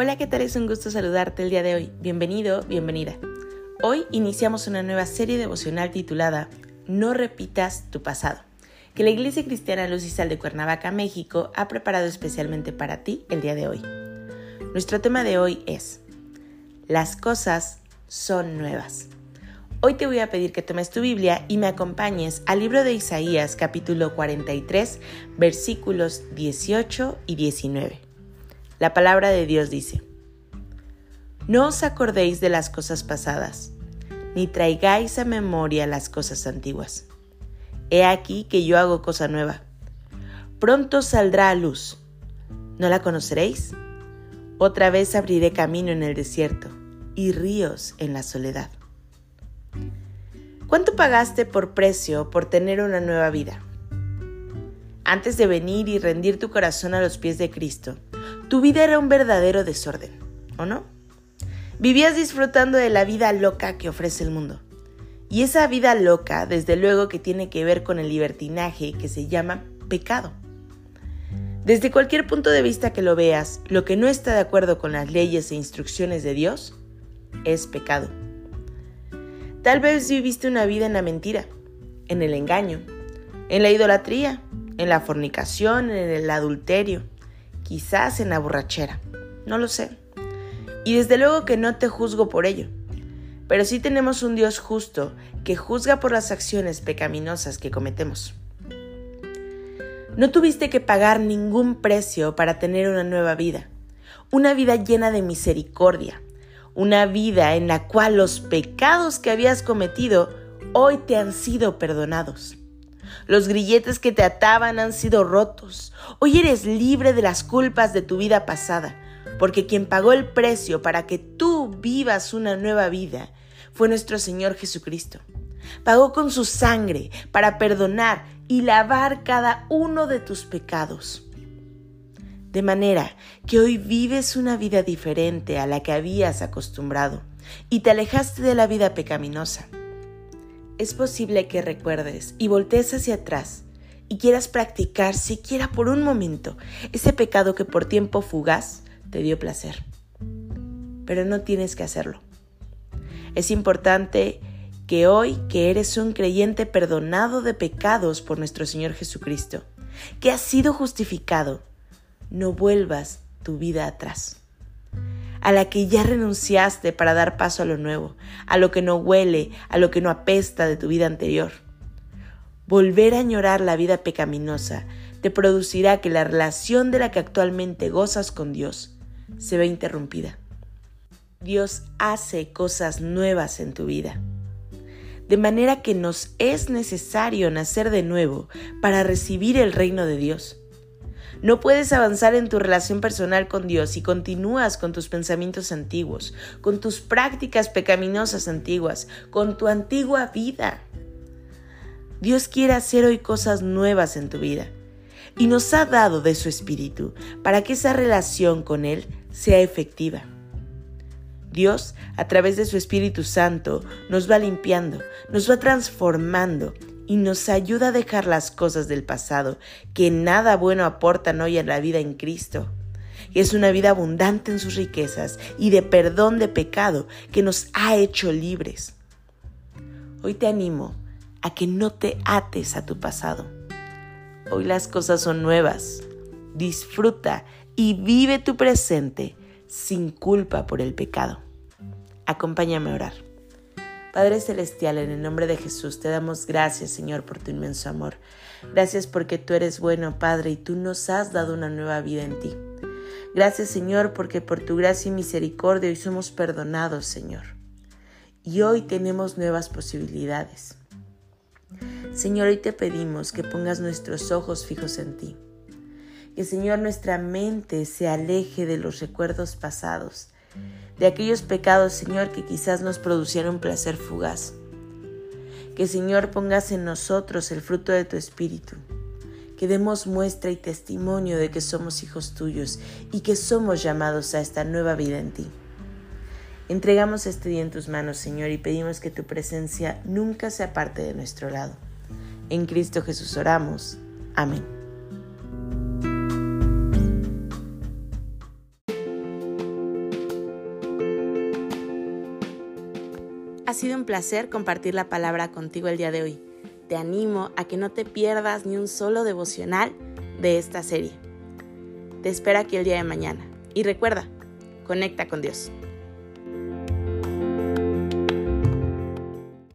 Hola, ¿qué tal? Es un gusto saludarte el día de hoy. Bienvenido, bienvenida. Hoy iniciamos una nueva serie devocional titulada No repitas tu pasado, que la Iglesia Cristiana Luz y Sal de Cuernavaca, México, ha preparado especialmente para ti el día de hoy. Nuestro tema de hoy es Las cosas son nuevas. Hoy te voy a pedir que tomes tu Biblia y me acompañes al libro de Isaías capítulo 43 versículos 18 y 19. La palabra de Dios dice, No os acordéis de las cosas pasadas, ni traigáis a memoria las cosas antiguas. He aquí que yo hago cosa nueva. Pronto saldrá a luz. ¿No la conoceréis? Otra vez abriré camino en el desierto y ríos en la soledad. ¿Cuánto pagaste por precio por tener una nueva vida? Antes de venir y rendir tu corazón a los pies de Cristo, tu vida era un verdadero desorden, ¿o no? Vivías disfrutando de la vida loca que ofrece el mundo. Y esa vida loca, desde luego que tiene que ver con el libertinaje que se llama pecado. Desde cualquier punto de vista que lo veas, lo que no está de acuerdo con las leyes e instrucciones de Dios es pecado. Tal vez viviste una vida en la mentira, en el engaño, en la idolatría, en la fornicación, en el adulterio, quizás en la borrachera, no lo sé. Y desde luego que no te juzgo por ello, pero sí tenemos un Dios justo que juzga por las acciones pecaminosas que cometemos. No tuviste que pagar ningún precio para tener una nueva vida, una vida llena de misericordia, una vida en la cual los pecados que habías cometido hoy te han sido perdonados. Los grilletes que te ataban han sido rotos. Hoy eres libre de las culpas de tu vida pasada, porque quien pagó el precio para que tú vivas una nueva vida fue nuestro Señor Jesucristo. Pagó con su sangre para perdonar y lavar cada uno de tus pecados. De manera que hoy vives una vida diferente a la que habías acostumbrado y te alejaste de la vida pecaminosa es posible que recuerdes y voltees hacia atrás y quieras practicar siquiera por un momento ese pecado que por tiempo fugaz te dio placer. Pero no tienes que hacerlo. Es importante que hoy que eres un creyente perdonado de pecados por nuestro Señor Jesucristo, que has sido justificado, no vuelvas tu vida atrás a la que ya renunciaste para dar paso a lo nuevo, a lo que no huele, a lo que no apesta de tu vida anterior. Volver a añorar la vida pecaminosa te producirá que la relación de la que actualmente gozas con Dios se ve interrumpida. Dios hace cosas nuevas en tu vida. De manera que nos es necesario nacer de nuevo para recibir el reino de Dios. No puedes avanzar en tu relación personal con Dios si continúas con tus pensamientos antiguos, con tus prácticas pecaminosas antiguas, con tu antigua vida. Dios quiere hacer hoy cosas nuevas en tu vida y nos ha dado de su espíritu para que esa relación con Él sea efectiva. Dios, a través de su Espíritu Santo, nos va limpiando, nos va transformando y nos ayuda a dejar las cosas del pasado que nada bueno aportan hoy a la vida en Cristo. Es una vida abundante en sus riquezas y de perdón de pecado que nos ha hecho libres. Hoy te animo a que no te ates a tu pasado. Hoy las cosas son nuevas. Disfruta y vive tu presente sin culpa por el pecado. Acompáñame a orar. Padre Celestial, en el nombre de Jesús, te damos gracias, Señor, por tu inmenso amor. Gracias porque tú eres bueno, Padre, y tú nos has dado una nueva vida en ti. Gracias, Señor, porque por tu gracia y misericordia hoy somos perdonados, Señor. Y hoy tenemos nuevas posibilidades. Señor, hoy te pedimos que pongas nuestros ojos fijos en ti Que Señor nuestra mente se aleje de los recuerdos pasados, de aquellos pecados, Señor, que quizás nos producieron un placer fugaz. Que Señor pongas en nosotros el fruto de tu Espíritu. Que demos muestra y testimonio de que somos hijos tuyos y que somos llamados a esta nueva vida en ti. Entregamos este día en tus manos, Señor, y pedimos que tu presencia nunca sea parte de nuestro lado. En Cristo Jesús oramos. Amén. Ha sido un placer compartir la palabra contigo el día de hoy. Te animo a que no te pierdas ni un solo devocional de esta serie. Te espero aquí el día de mañana. Y recuerda, conecta con Dios.